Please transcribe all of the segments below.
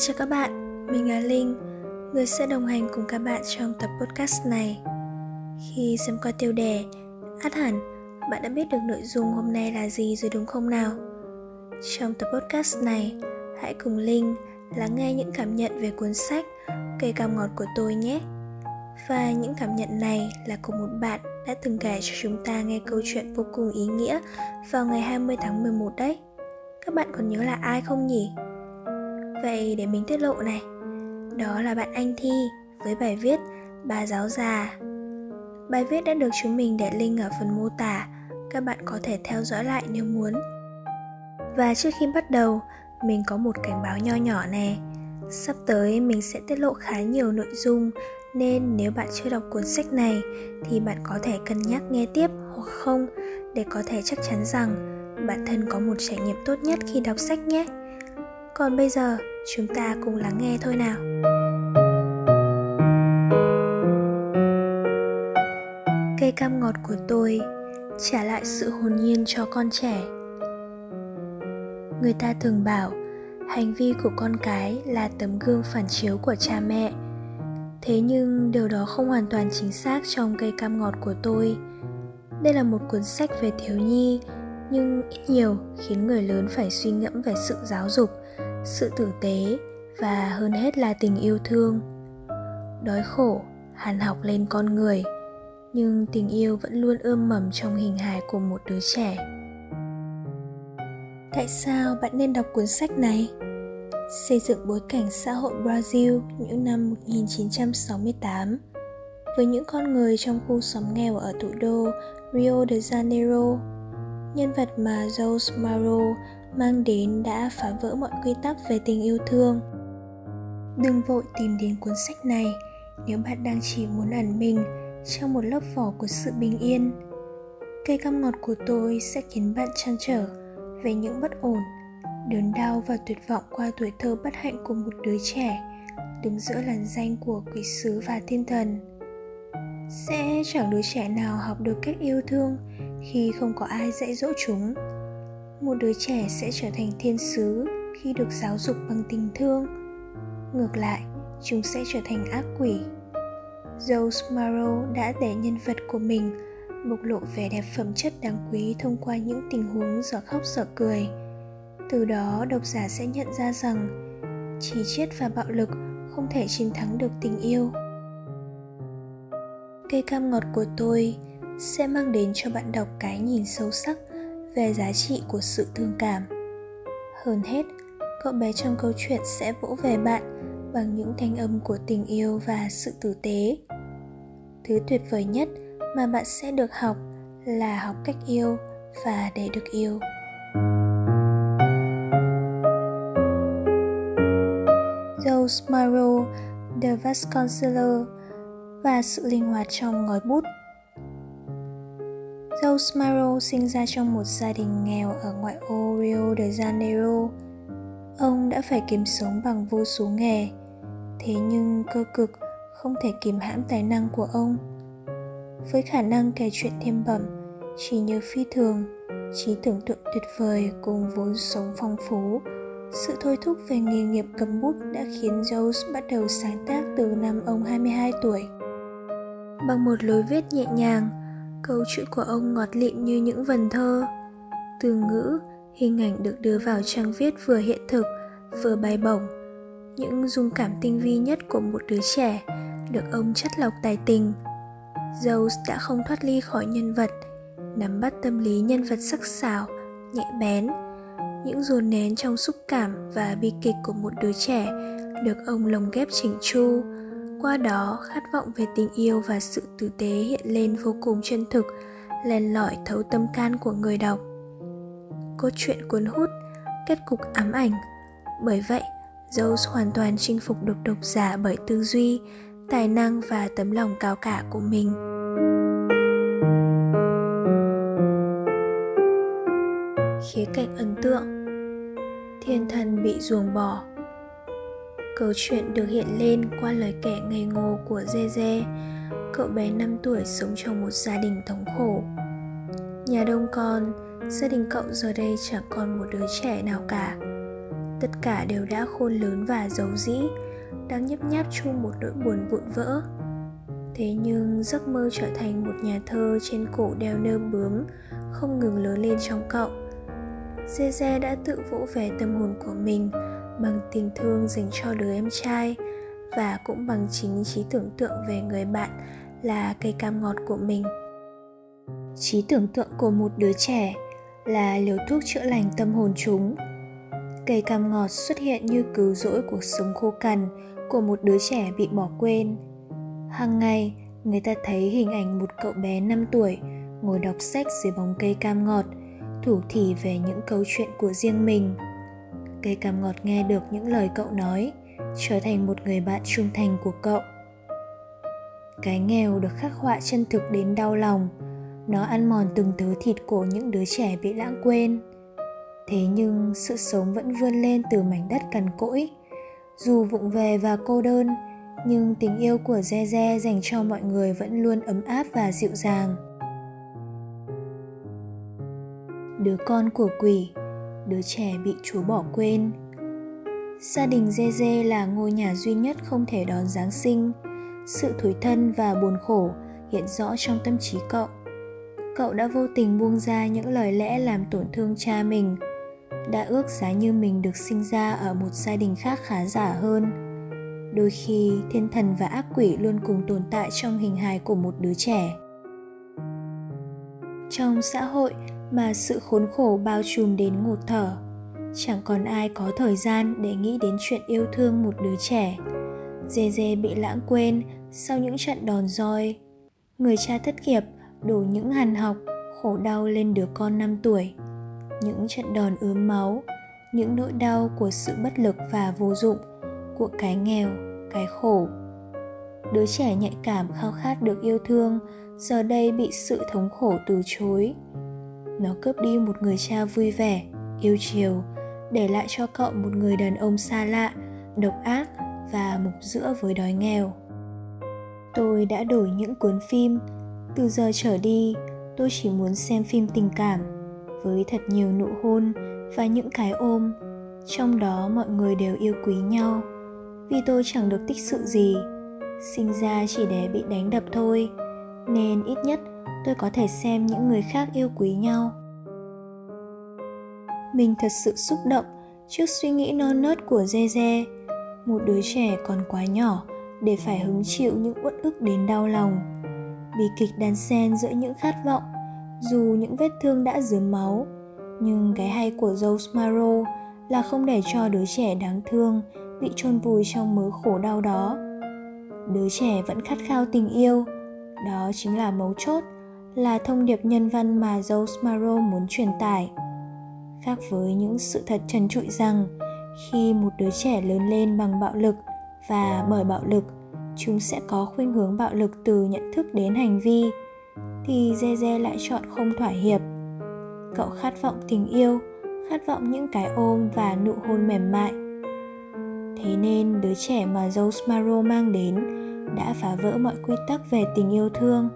Xin chào các bạn, mình là Linh, người sẽ đồng hành cùng các bạn trong tập podcast này. Khi xem qua tiêu đề, át hẳn bạn đã biết được nội dung hôm nay là gì rồi đúng không nào? Trong tập podcast này, hãy cùng Linh lắng nghe những cảm nhận về cuốn sách Cây cam ngọt của tôi nhé. Và những cảm nhận này là của một bạn đã từng kể cho chúng ta nghe câu chuyện vô cùng ý nghĩa vào ngày 20 tháng 11 đấy. Các bạn còn nhớ là ai không nhỉ? Vậy để mình tiết lộ này. Đó là bạn Anh Thi với bài viết Bà giáo già. Bài viết đã được chúng mình để link ở phần mô tả, Các bạn có thể theo dõi lại nếu muốn. Và trước khi bắt đầu, Mình có một cảnh báo nho nhỏ nè. Sắp tới mình sẽ tiết lộ khá nhiều nội dung, Nên nếu bạn chưa đọc cuốn sách này Thì bạn có thể cân nhắc nghe tiếp hoặc không Để có thể chắc chắn rằng bản thân có một trải nghiệm tốt nhất khi đọc sách nhé còn bây giờ, chúng ta cùng lắng nghe thôi nào. Cây cam ngọt của tôi trả lại sự hồn nhiên cho con trẻ. Người ta thường bảo, hành vi của con cái là tấm gương phản chiếu của cha mẹ. Thế nhưng điều đó không hoàn toàn chính xác trong cây cam ngọt của tôi. Đây là một cuốn sách về thiếu nhi, nhưng ít nhiều khiến người lớn phải suy ngẫm về sự giáo dục sự tử tế và hơn hết là tình yêu thương đói khổ, hàn học lên con người, nhưng tình yêu vẫn luôn ươm mầm trong hình hài của một đứa trẻ tại sao bạn nên đọc cuốn sách này xây dựng bối cảnh xã hội Brazil những năm 1968 với những con người trong khu xóm nghèo ở thủ đô Rio de Janeiro. Nhân vật mà Jose Maro mang đến đã phá vỡ mọi quy tắc về tình yêu thương. Đừng vội tìm đến cuốn sách này nếu bạn đang chỉ muốn ẩn mình trong một lớp vỏ của sự bình yên. Cây cam ngọt của tôi sẽ khiến bạn chăn trở về những bất ổn, đớn đau và tuyệt vọng qua tuổi thơ bất hạnh của một đứa trẻ đứng giữa làn danh của quỷ sứ và thiên thần. Sẽ chẳng đứa trẻ nào học được cách yêu thương khi không có ai dạy dỗ chúng một đứa trẻ sẽ trở thành thiên sứ khi được giáo dục bằng tình thương. Ngược lại, chúng sẽ trở thành ác quỷ. Rose Morrow đã để nhân vật của mình, bộc lộ vẻ đẹp phẩm chất đáng quý thông qua những tình huống dở khóc dở cười. Từ đó, độc giả sẽ nhận ra rằng, chỉ chết và bạo lực không thể chiến thắng được tình yêu. Cây cam ngọt của tôi sẽ mang đến cho bạn đọc cái nhìn sâu sắc về giá trị của sự thương cảm. Hơn hết cậu bé trong câu chuyện sẽ vỗ về bạn bằng những thanh âm của tình yêu và sự tử tế. Thứ tuyệt vời nhất mà bạn sẽ được học là học cách yêu và để được yêu. Rose Morrow, The Vasconcelos và sự linh hoạt trong ngòi bút. Joe sinh ra trong một gia đình nghèo ở ngoại ô Rio de Janeiro. Ông đã phải kiếm sống bằng vô số nghề, thế nhưng cơ cực không thể kìm hãm tài năng của ông. Với khả năng kể chuyện thêm bẩm, trí nhớ phi thường, trí tưởng tượng tuyệt vời cùng vốn sống phong phú, sự thôi thúc về nghề nghiệp cầm bút đã khiến Jones bắt đầu sáng tác từ năm ông 22 tuổi. Bằng một lối viết nhẹ nhàng, câu chuyện của ông ngọt lịm như những vần thơ. Từ ngữ, hình ảnh được đưa vào trang viết vừa hiện thực, vừa bay bổng. Những dung cảm tinh vi nhất của một đứa trẻ được ông chất lọc tài tình. Jones đã không thoát ly khỏi nhân vật, nắm bắt tâm lý nhân vật sắc sảo, nhạy bén. Những dồn nén trong xúc cảm và bi kịch của một đứa trẻ được ông lồng ghép chỉnh chu qua đó khát vọng về tình yêu và sự tử tế hiện lên vô cùng chân thực len lỏi thấu tâm can của người đọc cốt truyện cuốn hút, kết cục ám ảnh. Bởi vậy, Rose hoàn toàn chinh phục được độc giả bởi tư duy, tài năng và tấm lòng cao cả của mình. Khía cạnh ấn tượng Thiên thần bị ruồng bỏ Câu chuyện được hiện lên qua lời kể ngây ngô của Dê cậu bé 5 tuổi sống trong một gia đình thống khổ. Nhà đông con, gia đình cậu giờ đây chẳng còn một đứa trẻ nào cả. Tất cả đều đã khôn lớn và giấu dĩ, đang nhấp nháp chung một nỗi buồn vụn vỡ. Thế nhưng giấc mơ trở thành một nhà thơ trên cổ đeo nơ bướm không ngừng lớn lên trong cậu. Zeze đã tự vỗ về tâm hồn của mình bằng tình thương dành cho đứa em trai và cũng bằng chính trí tưởng tượng về người bạn là cây cam ngọt của mình. Trí tưởng tượng của một đứa trẻ là liều thuốc chữa lành tâm hồn chúng. Cây cam ngọt xuất hiện như cứu rỗi cuộc sống khô cằn của một đứa trẻ bị bỏ quên. Hàng ngày, người ta thấy hình ảnh một cậu bé 5 tuổi ngồi đọc sách dưới bóng cây cam ngọt, thủ thỉ về những câu chuyện của riêng mình cây cam ngọt nghe được những lời cậu nói trở thành một người bạn trung thành của cậu cái nghèo được khắc họa chân thực đến đau lòng nó ăn mòn từng thứ thịt của những đứa trẻ bị lãng quên thế nhưng sự sống vẫn vươn lên từ mảnh đất cằn cỗi dù vụng về và cô đơn nhưng tình yêu của Ze dành cho mọi người vẫn luôn ấm áp và dịu dàng. Đứa con của quỷ, đứa trẻ bị Chúa bỏ quên. Gia đình Ze là ngôi nhà duy nhất không thể đón Giáng sinh, sự thối thân và buồn khổ hiện rõ trong tâm trí cậu. Cậu đã vô tình buông ra những lời lẽ làm tổn thương cha mình đã ước giá như mình được sinh ra ở một gia đình khác khá giả hơn. Đôi khi thiên thần và ác quỷ luôn cùng tồn tại trong hình hài của một đứa trẻ. Trong xã hội mà sự khốn khổ bao trùm đến ngột thở chẳng còn ai có thời gian để nghĩ đến chuyện yêu thương một đứa trẻ dê dê bị lãng quên sau những trận đòn roi. Người cha thất nghiệp đổ những hàn học, khổ đau lên đứa con 5 tuổi. Những trận đòn ướm máu, những nỗi đau của sự bất lực và vô dụng, của cái nghèo, cái khổ. Đứa trẻ nhạy cảm khao khát được yêu thương, giờ đây bị sự thống khổ từ chối. Nó cướp đi một người cha vui vẻ, yêu chiều, để lại cho cậu một người đàn ông xa lạ, độc ác và mục giữa với đói nghèo. Tôi đã đổi những cuốn phim. Từ giờ trở đi tôi chỉ muốn xem phim tình cảm với thật nhiều nụ hôn và những cái ôm. Trong đó mọi người đều yêu quý nhau. Vì tôi chẳng được tích sự gì sinh ra chỉ để bị đánh đập thôi nên ít nhất tôi có thể xem những người khác yêu quý nhau. Mình thật sự xúc động trước suy nghĩ non nớt của dê dê một đứa trẻ còn quá nhỏ để phải hứng chịu những uất ức đến đau lòng. Bi kịch đan sen giữa những khát vọng, dù những vết thương đã dướm máu, nhưng cái hay của Rose Marrow là không để cho đứa trẻ đáng thương bị chôn vùi trong mớ khổ đau đó. Đứa trẻ vẫn khát khao tình yêu, đó chính là mấu chốt là thông điệp nhân văn mà Joe Marrow muốn truyền tải. Khác với những sự thật trần trụi rằng, khi một đứa trẻ lớn lên bằng bạo lực và bởi bạo lực, chúng sẽ có khuynh hướng bạo lực từ nhận thức đến hành vi, thì Dê lại chọn không thỏa hiệp. Cậu khát vọng tình yêu, khát vọng những cái ôm và nụ hôn mềm mại. Thế nên đứa trẻ mà Joe Smaro mang đến đã phá vỡ mọi quy tắc về tình yêu thương.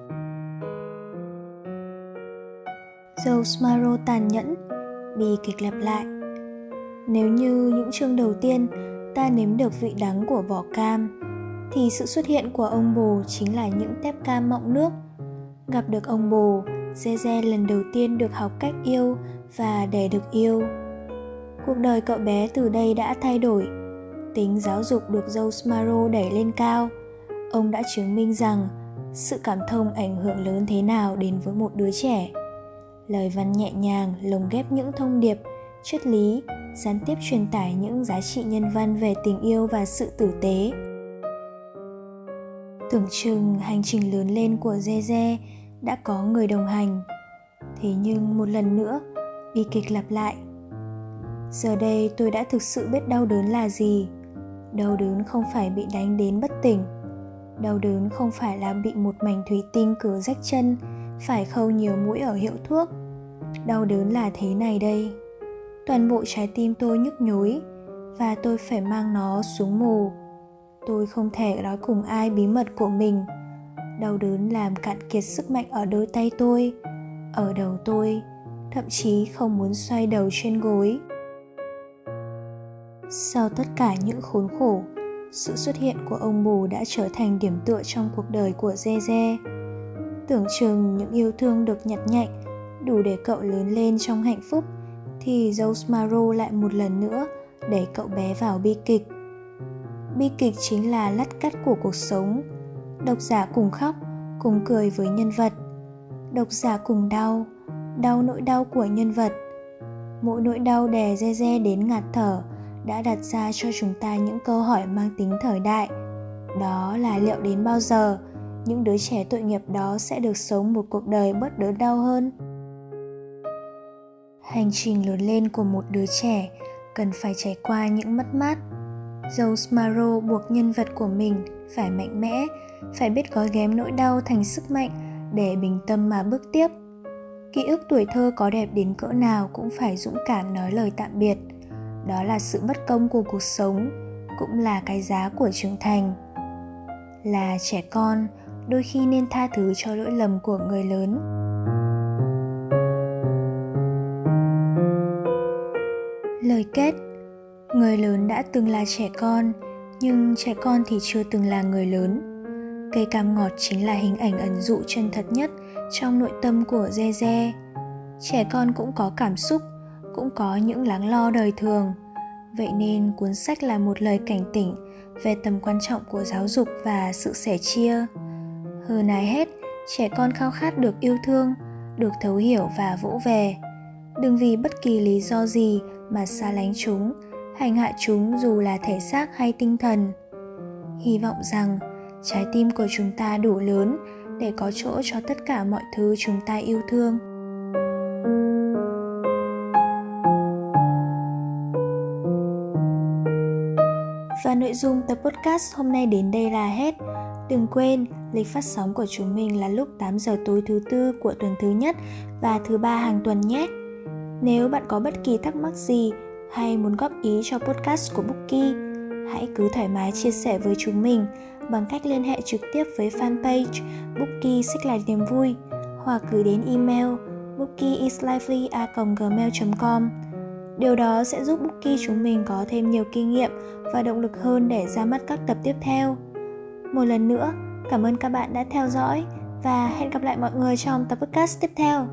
Joe Smaro tàn nhẫn, bi kịch lặp lại. Nếu như những chương đầu tiên ta nếm được vị đắng của vỏ cam, thì sự xuất hiện của ông bồ chính là những tép cam mọng nước. Gặp được ông bồ Zeze lần đầu tiên được học cách yêu và để được yêu. Cuộc đời cậu bé từ đây đã thay đổi. Tính giáo dục được dâu Smaro đẩy lên cao, ông đã chứng minh rằng sự cảm thông ảnh hưởng lớn thế nào đến với một đứa trẻ lời văn nhẹ nhàng, lồng ghép những thông điệp, triết lý, gián tiếp truyền tải những giá trị nhân văn về tình yêu và sự tử tế. Tưởng chừng hành trình lớn lên của Dê Dê đã có người đồng hành. Thế nhưng một lần nữa, bi kịch lặp lại. Giờ đây tôi đã thực sự biết đau đớn là gì. Đau đớn không phải bị đánh đến bất tỉnh. Đau đớn không phải là bị một mảnh thủy tinh cứa rách chân phải khâu nhiều mũi ở hiệu thuốc. Đau đớn là thế này đây. Toàn bộ trái tim tôi nhức nhối và tôi phải mang nó xuống mù tôi không thể nói cùng ai bí mật của mình. Đau đớn làm cạn kiệt sức mạnh ở đôi tay tôi, ở đầu tôi, thậm chí không muốn xoay đầu trên gối. Sau tất cả những khốn khổ, sự xuất hiện của ông bù đã trở thành điểm tựa trong cuộc đời của Ze Tưởng chừng những yêu thương được nhặt nhạnh đủ để cậu lớn lên trong hạnh phúc thì Joe lại một lần nữa đẩy cậu bé vào bi kịch. Bi kịch chính là lắt cắt của cuộc sống. Độc giả cùng khóc, cùng cười với nhân vật. Độc giả cùng đau, đau nỗi đau của nhân vật. Mỗi nỗi đau đè re re đến ngạt thở đã đặt ra cho chúng ta những câu hỏi mang tính thời đại. Đó là liệu đến bao giờ những đứa trẻ tội nghiệp đó sẽ được sống một cuộc đời bớt đớn đau hơn? Hành trình lớn lên của một đứa trẻ cần phải trải qua những mất mát. Joe Smaro buộc nhân vật của mình phải mạnh mẽ, phải biết gói ghém nỗi đau thành sức mạnh để bình tâm mà bước tiếp. Ký ức tuổi thơ có đẹp đến cỡ nào cũng phải dũng cảm nói lời tạm biệt. Đó là sự bất công của cuộc sống, cũng là cái giá của trưởng thành. Là trẻ con, đôi khi nên tha thứ cho lỗi lầm của người lớn lời kết người lớn đã từng là trẻ con nhưng trẻ con thì chưa từng là người lớn cây cam ngọt chính là hình ảnh ẩn dụ chân thật nhất trong nội tâm của Ze Ze. Trẻ con cũng có cảm xúc, cũng có những lắng lo đời thường. Vậy nên cuốn sách là một lời cảnh tỉnh về tầm quan trọng của giáo dục và sự sẻ chia. Hơn ai hết, trẻ con khao khát được yêu thương, được thấu hiểu và vỗ về. Đừng vì bất kỳ lý do gì mà xa lánh chúng hành hạ chúng dù là thể xác hay tinh thần hy vọng rằng trái tim của chúng ta đủ lớn để có chỗ cho tất cả mọi thứ chúng ta yêu thương Và nội dung tập podcast hôm nay đến đây là hết. Đừng quên, lịch phát sóng của chúng mình là lúc 8 giờ tối thứ tư của tuần thứ nhất và thứ ba hàng tuần nhé. Nếu bạn có bất kỳ thắc mắc gì hay muốn góp ý cho podcast của Bookie, hãy cứ thoải mái chia sẻ với chúng mình bằng cách liên hệ trực tiếp với fanpage Bookie Xích Lại Niềm Vui hoặc gửi đến email bookieisLively.gmail.com Điều đó sẽ giúp Bookie chúng mình có thêm nhiều kinh nghiệm và động lực hơn để ra mắt các tập tiếp theo. Một lần nữa, cảm ơn các bạn đã theo dõi và hẹn gặp lại mọi người trong tập podcast tiếp theo.